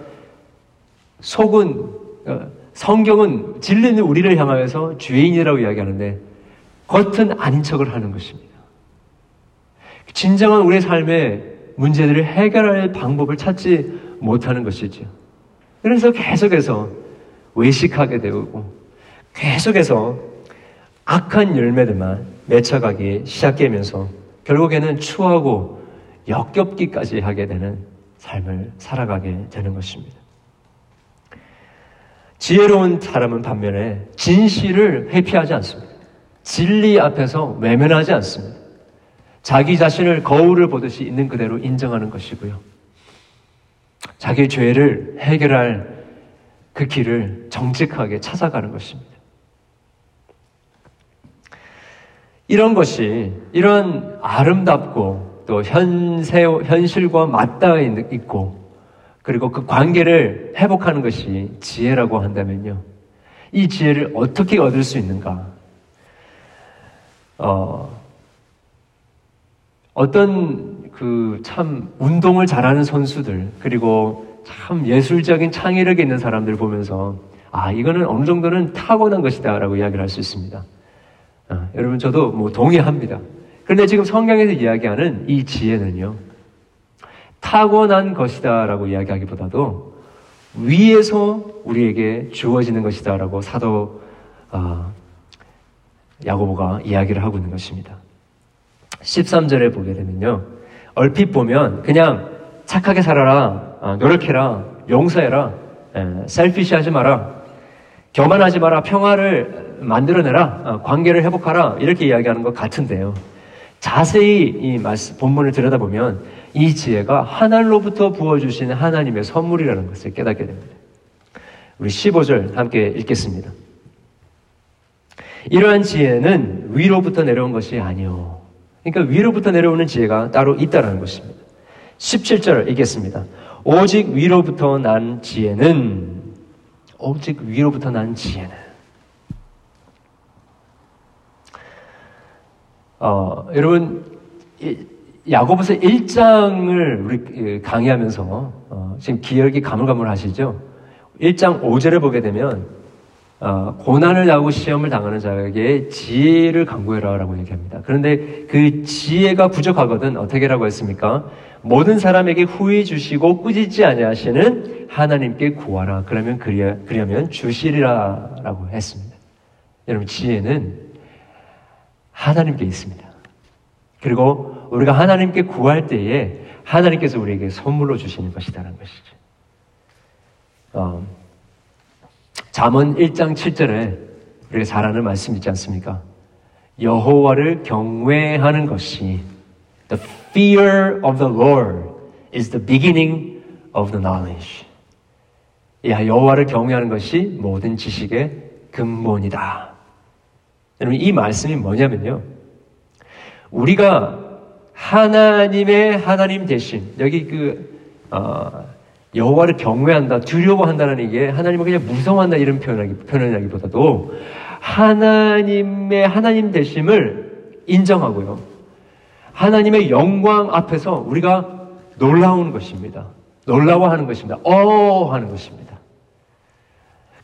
속은 어, 성경은 진리는 우리를 향하여서 죄인이라고 이야기하는데 겉은 아닌 척을 하는 것입니다. 진정한 우리의 삶의 문제들을 해결할 방법을 찾지 못하는 것이죠. 그래서 계속해서 외식하게 되고 계속해서 악한 열매들만 맺혀가기 시작되면서 결국에는 추하고 역겹기까지 하게 되는 삶을 살아가게 되는 것입니다. 지혜로운 사람은 반면에 진실을 회피하지 않습니다. 진리 앞에서 외면하지 않습니다. 자기 자신을 거울을 보듯이 있는 그대로 인정하는 것이고요. 자기 죄를 해결할 그 길을 정직하게 찾아가는 것입니다. 이런 것이 이런 아름답고 또 현세, 현실과 맞닿아 있고 그리고 그 관계를 회복하는 것이 지혜라고 한다면요. 이 지혜를 어떻게 얻을 수 있는가? 어, 어떤 그 참 운동을 잘하는 선수들, 그리고 참 예술적인 창의력이 있는 사람들 보면서 아, 이거는 어느 정도는 타고난 것이다 라고 이야기를 할 수 있습니다. 아, 여러분 저도 뭐 동의합니다. 그런데 지금 성경에서 이야기하는 이 지혜는요, 타고난 것이다라고 이야기하기보다도 위에서 우리에게 주어지는 것이다라고 사도 어, 야고보가 이야기를 하고 있는 것입니다. 13절에 보게 되면요, 얼핏 보면 그냥 착하게 살아라, 어, 노력해라, 용서해라, 에, 셀피시 하지 마라, 교만하지 마라, 평화를 만들어내라, 어, 관계를 회복하라, 이렇게 이야기하는 것 같은데요. 자세히 이 말씀, 본문을 들여다보면 이 지혜가 하늘로부터 부어주신 하나님의 선물이라는 것을 깨닫게 됩니다. 우리 15절 함께 읽겠습니다. 이러한 지혜는 위로부터 내려온 것이 아니요. 그러니까 위로부터 내려오는 지혜가 따로 있다는 것입니다. 17절 읽겠습니다. 오직 위로부터 난 지혜는 오직 위로부터 난 지혜는 어, 여러분 이, 야고보서 1장을 우리 그 강의하면서 어, 지금 기억이 가물가물하시죠? 1장 5절에 보게 되면 어, 고난을 당하고 시험을 당하는 자에게 지혜를 강구해라라고 얘기합니다. 그런데 그 지혜가 부족하거든 어떻게라고 했습니까? 모든 사람에게 후히 주시고 꾸짖지 아니하시는 하나님께 구하라. 그러면 그려, 그려면 주시리라라고 했습니다. 여러분 지혜는 하나님께 있습니다. 그리고 우리가 하나님께 구할 때에 하나님께서 우리에게 선물로 주시는 것이다라는 것이죠. 어, 잠언 1장 7절에 우리가 잘 아는 말씀 있지 않습니까? 여호와를 경외하는 것이 the fear of the Lord is the beginning of the knowledge. 야, 여호와를 경외하는 것이 모든 지식의 근본이다. 여러분 이 말씀이 뭐냐면요. 우리가 하나님의 하나님 대신 여기 그 어, 여호와를 경외한다, 두려워한다는 이게 하나님을 그냥 무서워한다 이런 표현하기, 표현하기보다도 하나님의 하나님 되심을 인정하고요. 하나님의 영광 앞에서 우리가 놀라운 것입니다. 놀라워하는 것입니다. 어 하는 것입니다.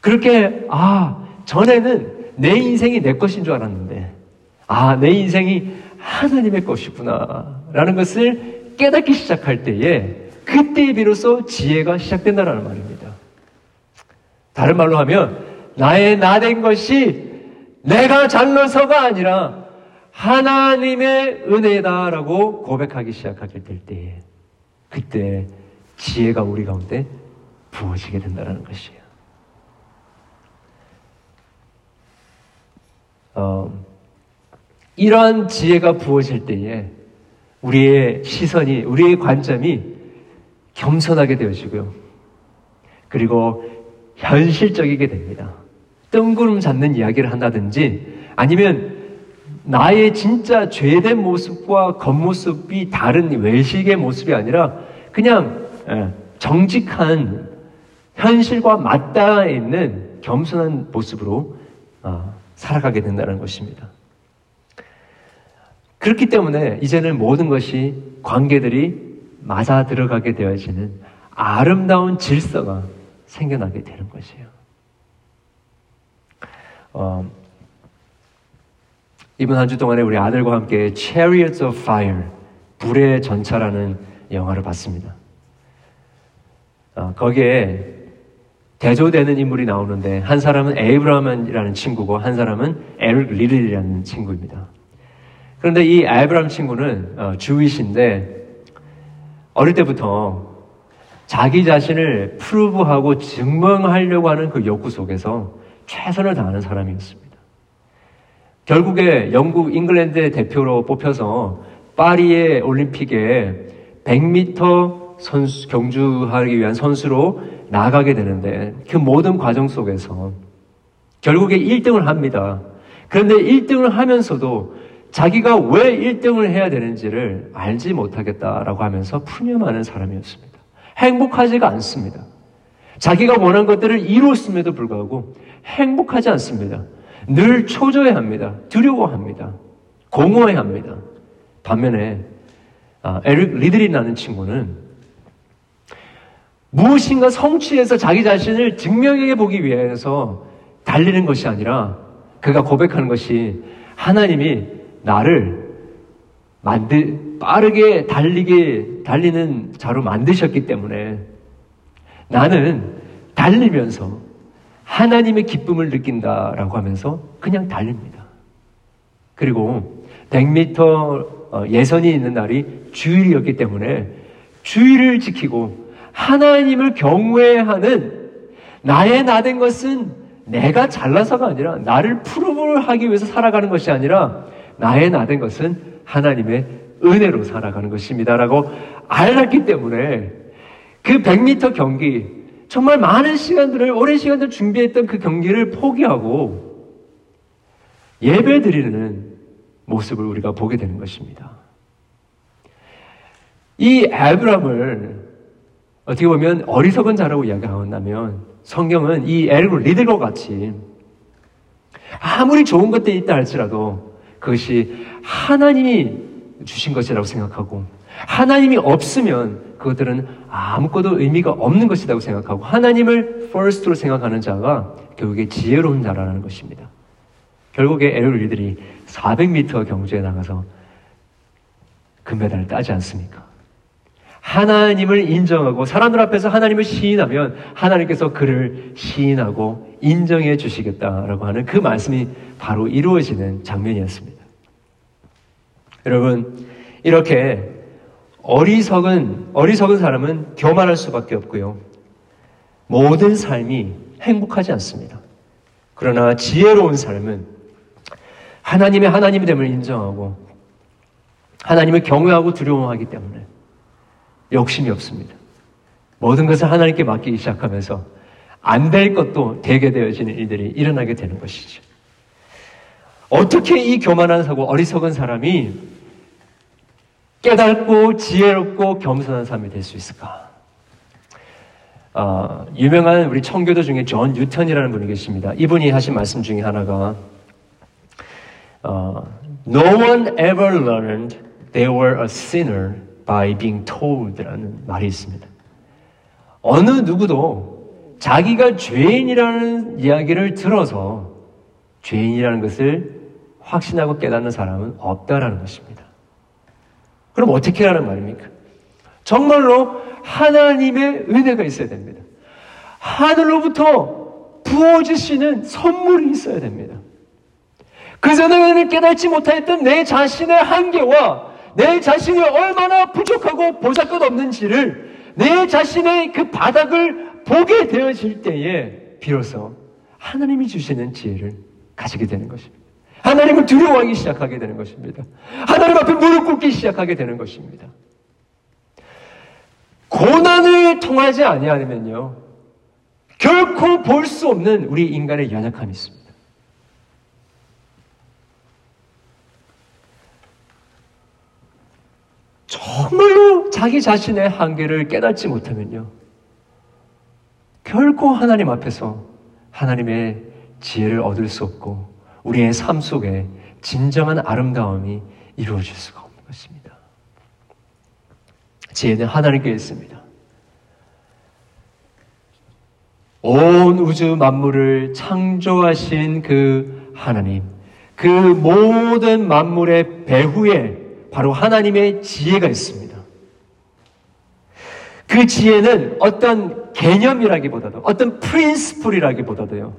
그렇게 아 전에는 내 인생이 내 것인 줄 알았는데 아 내 인생이 하나님의 것이구나라는 것을 깨닫기 시작할 때에 그때 비로소 지혜가 시작된다는 말입니다. 다른 말로 하면 나의 나된 것이 내가 잘나서가 아니라 하나님의 은혜다라고 고백하기 시작하게 될 때에 그때 지혜가 우리 가운데 부어지게 된다는 것이에요. 어, 이러한 지혜가 부어질 때에 우리의 시선이, 우리의 관점이 겸손하게 되어지고요. 그리고 현실적이게 됩니다. 뜬구름 잡는 이야기를 한다든지 아니면 나의 진짜 죄된 모습과 겉모습이 다른 외식의 모습이 아니라 그냥 예, 정직한 현실과 맞닿아 있는 겸손한 모습으로 아, 살아가게 된다는 것입니다. 그렇기 때문에 이제는 모든 것이 관계들이 맞아 들어가게 되어지는 아름다운 질서가 생겨나게 되는 것이에요. 어, 이번 한 주 동안에 우리 아들과 함께 Chariots of Fire, 불의 전차라는 영화를 봤습니다. 어, 거기에 대조되는 인물이 나오는데 한 사람은 에이브라함이라는 친구고 한 사람은 에릭 리들이라는 친구입니다. 그런데 이 에이브라함 친구는 어, Jew이신데 어릴 때부터 자기 자신을 프루브하고 증명하려고 하는 그 욕구 속에서 최선을 다하는 사람이었습니다. 결국에 영국 잉글랜드 대표로 뽑혀서 파리의 올림픽에 100m 선수, 경주하기 위한 선수로 나가게 되는데 그 모든 과정 속에서 결국에 1등을 합니다. 그런데 1등을 하면서도 자기가 왜 1등을 해야 되는지를 알지 못하겠다라고 하면서 푸념하는 사람이었습니다. 행복하지가 않습니다. 자기가 원한 것들을 이루었음에도 불구하고 행복하지 않습니다. 늘 초조해 합니다. 두려워합니다. 공허해 합니다. 반면에 아, 에릭 리들이라는 친구는 무엇인가 성취해서 자기 자신을 증명해 보기 위해서 달리는 것이 아니라 그가 고백하는 것이 하나님이 나를 만들, 빠르게 달리게, 달리는 자로 만드셨기 때문에 나는 달리면서 하나님의 기쁨을 느낀다라고 하면서 그냥 달립니다. 그리고 100m 어, 예선이 있는 날이 주일이었기 때문에 주일을 지키고 하나님을 경외하는 나의 나된 것은 내가 잘나서가 아니라 나를 프로브를 하기 위해서 살아가는 것이 아니라 나의 나된 것은 하나님의 은혜로 살아가는 것입니다라고 알았기 때문에 그 100m 경기 정말 많은 시간들을 오랜 시간들 준비했던 그 경기를 포기하고 예배 드리는 모습을 우리가 보게 되는 것입니다. 이 에브람을 어떻게 보면 어리석은 자라고 이야기한다면 성경은 이 에르를 리들과 같이 아무리 좋은 것들이 있다 할지라도 그것이 하나님이 주신 것이라고 생각하고 하나님이 없으면 그것들은 아무것도 의미가 없는 것이라고 생각하고 하나님을 first로 생각하는 자가 결국에 지혜로운 자라는 것입니다. 결국에 에르리들이 400m 경주에 나가서 금메달을 따지 않습니까? 하나님을 인정하고 사람들 앞에서 하나님을 시인하면 하나님께서 그를 시인하고 인정해 주시겠다라고 하는 그 말씀이 바로 이루어지는 장면이었습니다. 여러분, 이렇게 어리석은, 어리석은 사람은 교만할 수밖에 없고요. 모든 삶이 행복하지 않습니다. 그러나 지혜로운 삶은 하나님의 하나님됨을 인정하고 하나님을 경외하고 두려워하기 때문에 욕심이 없습니다. 모든 것을 하나님께 맡기기 시작하면서 안 될 것도 되게 되어지는 일들이 일어나게 되는 것이죠. 어떻게 이 교만한 사고 어리석은 사람이 깨닫고 지혜롭고 겸손한 사람이 될 수 있을까? 어, 유명한 우리 청교도 중에 존 뉴턴이라는 분이 계십니다. 이분이 하신 말씀 중에 하나가 어, No one ever learned they were a sinner by being told라는 말이 있습니다. 어느 누구도 자기가 죄인이라는 이야기를 들어서 죄인이라는 것을 확신하고 깨닫는 사람은 없다라는 것입니다. 그럼 어떻게 하는 말입니까? 정말로 하나님의 은혜가 있어야 됩니다. 하늘로부터 부어주시는 선물이 있어야 됩니다. 그전에는 깨닫지 못했던 내 자신의 한계와 내 자신이 얼마나 부족하고 보잘것 없는지를 내 자신의 그 바닥을 보게 되어질 때에 비로소 하나님이 주시는 지혜를 가지게 되는 것입니다. 하나님을 두려워하기 시작하게 되는 것입니다. 하나님 앞에 무릎 꿇기 시작하게 되는 것입니다. 고난을 통하지 아니하면요 결코 볼 수 없는 우리 인간의 연약함이 있습니다. 정말로 자기 자신의 한계를 깨닫지 못하면요. 결코 하나님 앞에서 하나님의 지혜를 얻을 수 없고 우리의 삶 속에 진정한 아름다움이 이루어질 수가 없는 것입니다. 지혜는 하나님께 있습니다. 온 우주 만물을 창조하신 그 하나님, 그 모든 만물의 배후에 바로 하나님의 지혜가 있습니다. 그 지혜는 어떤 개념이라기보다도 어떤 프린스플이라기보다도요.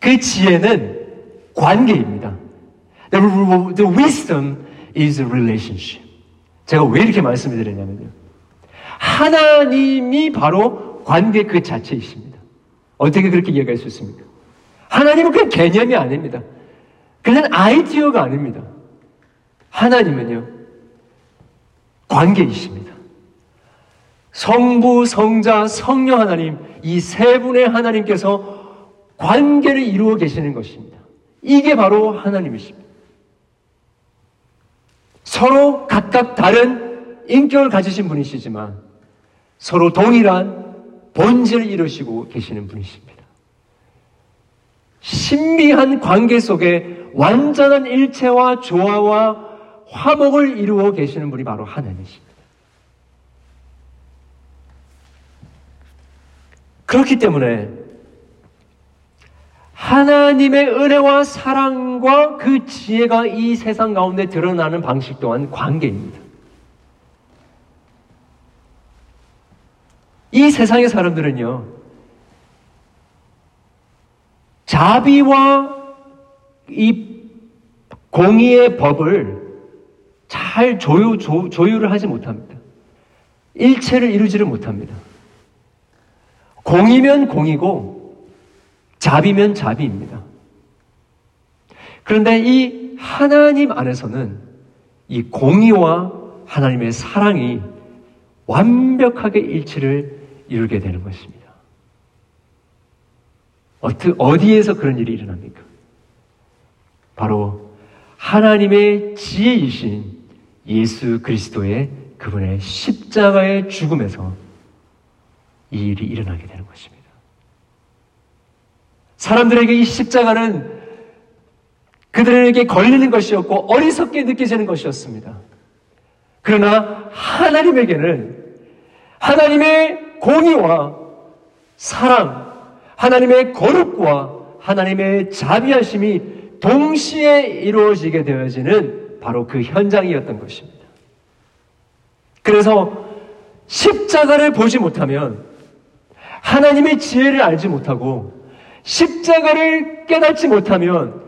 그 지혜는 관계입니다. The, the wisdom is a relationship. 제가 왜 이렇게 말씀을 드리냐면요. 하나님이 바로 관계 그 자체이십니다. 어떻게 그렇게 이해할 수 있습니까? 하나님은 그냥 개념이 아닙니다. 그냥 아이디어가 아닙니다. 하나님은요, 관계이십니다. 성부, 성자, 성령 하나님, 이 세 분의 하나님께서 관계를 이루어 계시는 것입니다. 이게 바로 하나님이십니다. 서로 각각 다른 인격을 가지신 분이시지만 서로 동일한 본질을 이루시고 계시는 분이십니다. 신비한 관계 속에 완전한 일체와 조화와 화목을 이루어 계시는 분이 바로 하나님이십니다. 그렇기 때문에 하나님의 은혜와 사랑과 그 지혜가 이 세상 가운데 드러나는 방식 또한 관계입니다. 이 세상의 사람들은요, 자비와 이 공의의 법을 잘 조유, 조, 조율을 하지 못합니다. 일체를 이루지를 못합니다. 공이면 공이고, 자비면 자비입니다. 그런데 이 하나님 안에서는 이 공의와 하나님의 사랑이 완벽하게 일치를 이루게 되는 것입니다. 어디에서 그런 일이 일어납니까? 바로 하나님의 지혜이신 예수 그리스도의 그분의 십자가의 죽음에서 이 일이 일어나게 되는 것입니다. 사람들에게 이 십자가는 그들에게 걸리는 것이었고 어리석게 느껴지는 것이었습니다. 그러나 하나님에게는 하나님의 공의와 사랑, 하나님의 거룩과 하나님의 자비하심이 동시에 이루어지게 되어지는 바로 그 현장이었던 것입니다. 그래서 십자가를 보지 못하면 하나님의 지혜를 알지 못하고 십자가를 깨닫지 못하면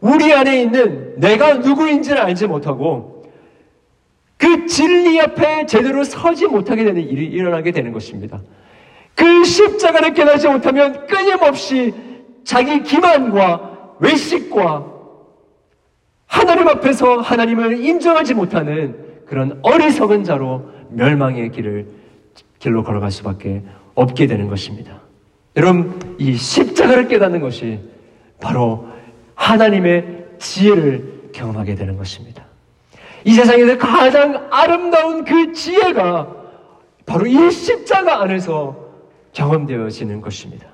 우리 안에 있는 내가 누구인지를 알지 못하고 그 진리 앞에 제대로 서지 못하게 되는 일이 일어나게 되는 것입니다. 그 십자가를 깨닫지 못하면 끊임없이 자기 기만과 외식과 하나님 앞에서 하나님을 인정하지 못하는 그런 어리석은 자로 멸망의 길을 길로 걸어갈 수밖에 없게 되는 것입니다. 여러분, 이 십자가를 깨닫는 것이 바로 하나님의 지혜를 경험하게 되는 것입니다. 이 세상에서 가장 아름다운 그 지혜가 바로 이 십자가 안에서 경험되어지는 것입니다.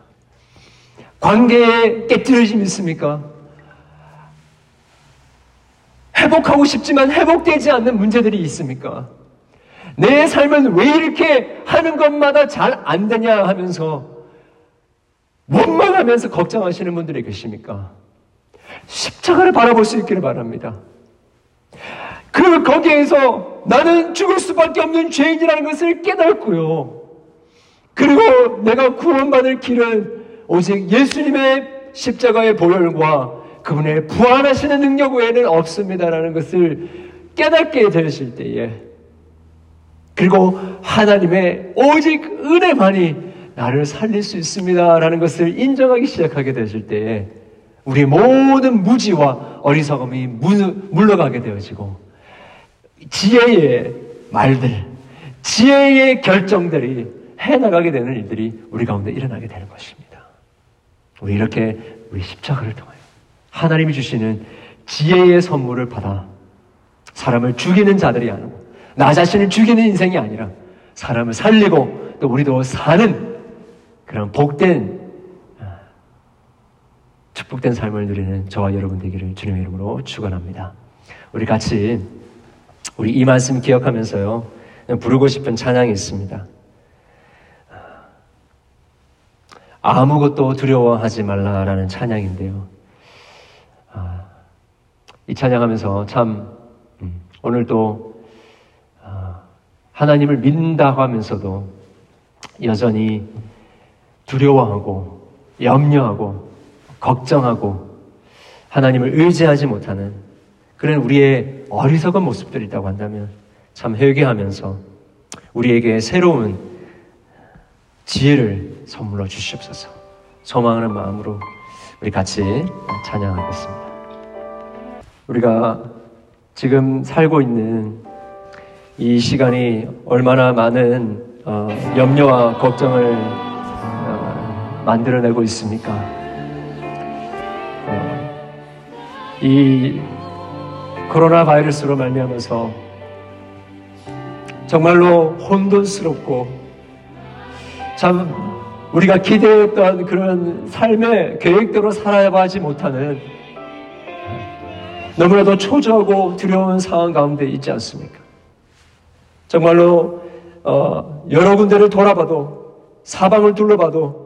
관계에 깨뜨려짐 있습니까? 회복하고 싶지만 회복되지 않는 문제들이 있습니까? 내 삶은 왜 이렇게 하는 것마다 잘 안 되냐 하면서 원망하면서 걱정하시는 분들이 계십니까? 십자가를 바라볼 수 있기를 바랍니다. 그 거기에서 나는 죽을 수밖에 없는 죄인이라는 것을 깨닫고요. 그리고 내가 구원받을 길은 오직 예수님의 십자가의 보혈과 그분의 부활하시는 능력 외에는 없습니다라는 것을 깨닫게 되실 때에 그리고 하나님의 오직 은혜만이 나를 살릴 수 있습니다라는 것을 인정하기 시작하게 되실 때에 우리 모든 무지와 어리석음이 물러가게 되어지고 지혜의 말들, 지혜의 결정들이 해나가게 되는 일들이 우리 가운데 일어나게 되는 것입니다. 우리 이렇게 우리 십자가를 통하여 하나님이 주시는 지혜의 선물을 받아 사람을 죽이는 자들이 아니고 나 자신을 죽이는 인생이 아니라 사람을 살리고 또 우리도 사는 그런 복된 아, 축복된 삶을 누리는 저와 여러분 되기를 주님의 이름으로 축원합니다. 우리 같이 우리 이 말씀 기억하면서요 부르고 싶은 찬양이 있습니다. 아무것도 두려워하지 말라라는 찬양인데요. 아, 이 찬양하면서 참 음, 오늘도 아, 하나님을 믿는다고 하면서도 여전히 두려워하고 염려하고 걱정하고 하나님을 의지하지 못하는 그런 우리의 어리석은 모습들이 있다고 한다면 참 회개하면서 우리에게 새로운 지혜를 선물로 주시옵소서. 소망하는 마음으로 우리 같이 찬양하겠습니다. 우리가 지금 살고 있는 이 시간이 얼마나 많은 어, 염려와 걱정을 어, 만들어내고 있습니까? 어, 이 코로나 바이러스로 말미암아서 정말로 혼돈스럽고 참 우리가 기대했던 그런 삶의 계획대로 살아가지 못하는 너무나도 초조하고 두려운 상황 가운데 있지 않습니까? 정말로 어, 여러 군데를 돌아봐도 사방을 둘러봐도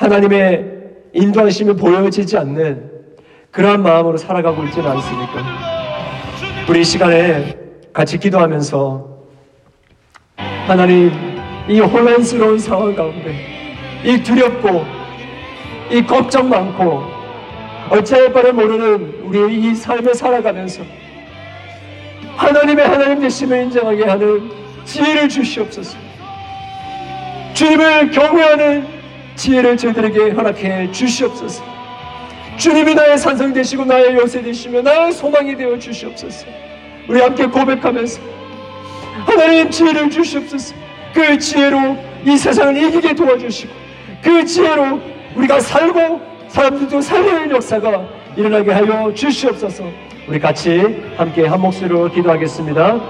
하나님의 인도하심이 보여지지 않는 그러한 마음으로 살아가고 있지는 않습니까? 우리 이 시간에 같이 기도하면서 하나님 이 혼란스러운 상황 가운데 이 두렵고 이 걱정 많고 어찌할 바를 모르는 우리의 이 삶을 살아가면서 하나님의 하나님 되심을 인정하게 하는 지혜를 주시옵소서. 주님을 경외하는 지혜를 저희들에게 허락해 주시옵소서. 주님이 나의 산성 되시고 나의 요새 되시며 나의 소망이 되어 주시옵소서. 우리 함께 고백하면서 하나님 지혜를 주시옵소서. 그 지혜로 이 세상을 이기게 도와주시고 그 지혜로 우리가 살고 사람들도 살리는 역사가 일어나게 하여 주시옵소서. 우리 같이 함께 한 목소리로 기도하겠습니다.